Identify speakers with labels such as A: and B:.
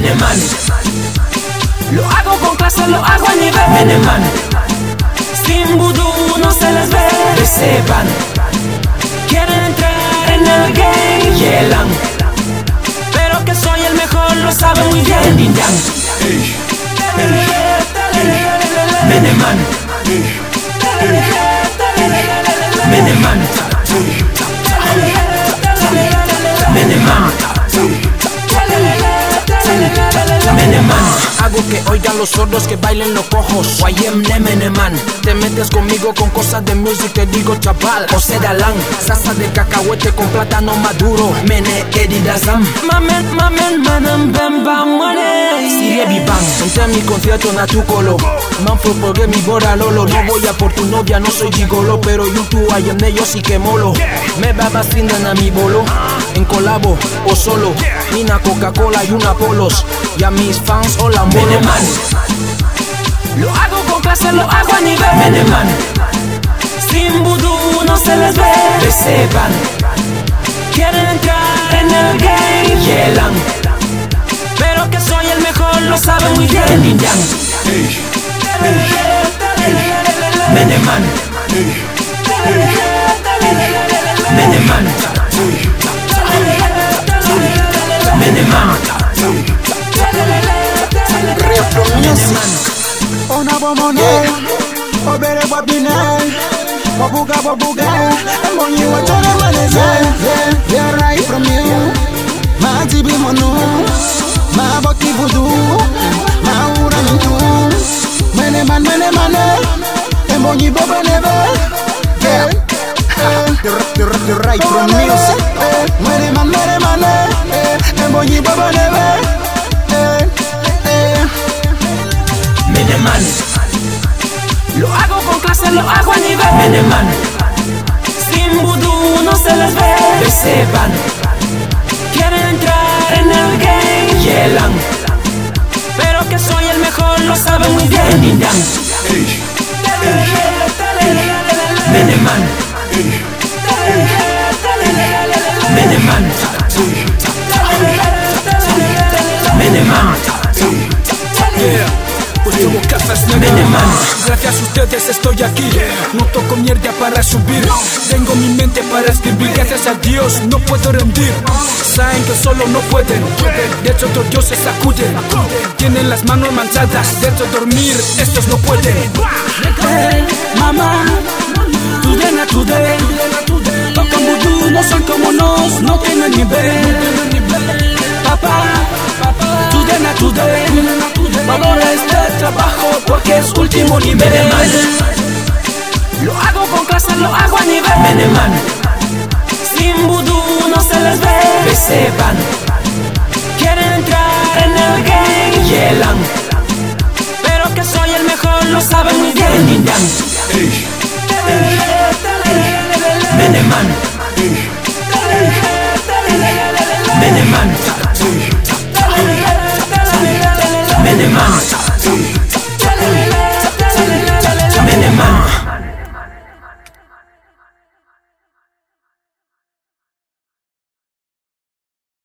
A: Meneman.
B: Lo hago con clase, lo hago a nivel.
A: Meneman.
B: Sin vudú no se les ve.
A: Que sepan.
B: Quieren entrar en el game.
A: Yelan.
B: Pero que soy el mejor, lo saben muy bien.
A: Meneman. Meneman.
C: Hago que oigan los sordos, que bailen los cojos. YM Nemeneman. Te metes conmigo con cosas de music, te digo chaval. José Dalán, salsa de cacahuete con plátano maduro. Mene Edidazam.
B: Mamen, mamen, manan, bam, bam,
C: entré a mi concierto na tu colo. Man fue porque mi bora lolo. No voy a por tu novia, no soy gigolo. Pero YouTube ayamne yo sí que molo. Me babas rindan a mi bolo. En colabo o solo. Una Coca-Cola y una polos. Y a mis fans hola molo.
A: Meneman.
B: Lo hago con clase, lo hago a nivel.
A: Meneman.
B: Sin vudú no se les ve.
A: Que sepan.
B: Quieren entrar en el game.
A: Yelan.
B: Pero que soy el mejor, lo saben muy bien.
A: man. Hey, hey, hey. Many man. Hey, hey, hey. Many man. Reflux music.
D: Ona bomone. Obere wabine. Wabuga wabuga. Mbonyi wachore maneze. They are right from you. Majibi monu. Mabaki vudu. Maura nintu. Mene man, mene mane. Right from music. Mene man mene mane, monyi bobe neve. Eh, eh.
A: Meneman.
B: Lo hago con clase, lo hago a nivel.
A: Meneman.
B: Sin no se les ve.
A: Que sepan.
B: Quieren entrar en el game.
A: Yelan.
B: Pero que soy el mejor, lo saben muy bien.
A: Meneman. Meneman. Meneman.
C: Como cazas
A: Meneman.
C: Gracias a ustedes estoy aquí. No toco mierda para subir. Tengo mi mente para escribir. Gracias a Dios no puedo rendir. Saben que solo no pueden. De hecho otros dioses sacuden Tienen las manos manchadas. De hecho dormir estos no pueden.
B: Hey, mamá, today vudú, no son como nos, no tienen nivel. Papá, today not today. Valora este trabajo porque es último nivel.
A: Meneman.
B: Lo hago con clase, lo hago a nivel.
A: Meneman.
B: Sin vudú no se les ve.
A: Que sepan.
B: Quieren entrar en el game.
A: Yelan.
B: Pero que soy el mejor, lo saben muy bien.
A: Yin yang. Meneman. Meneman.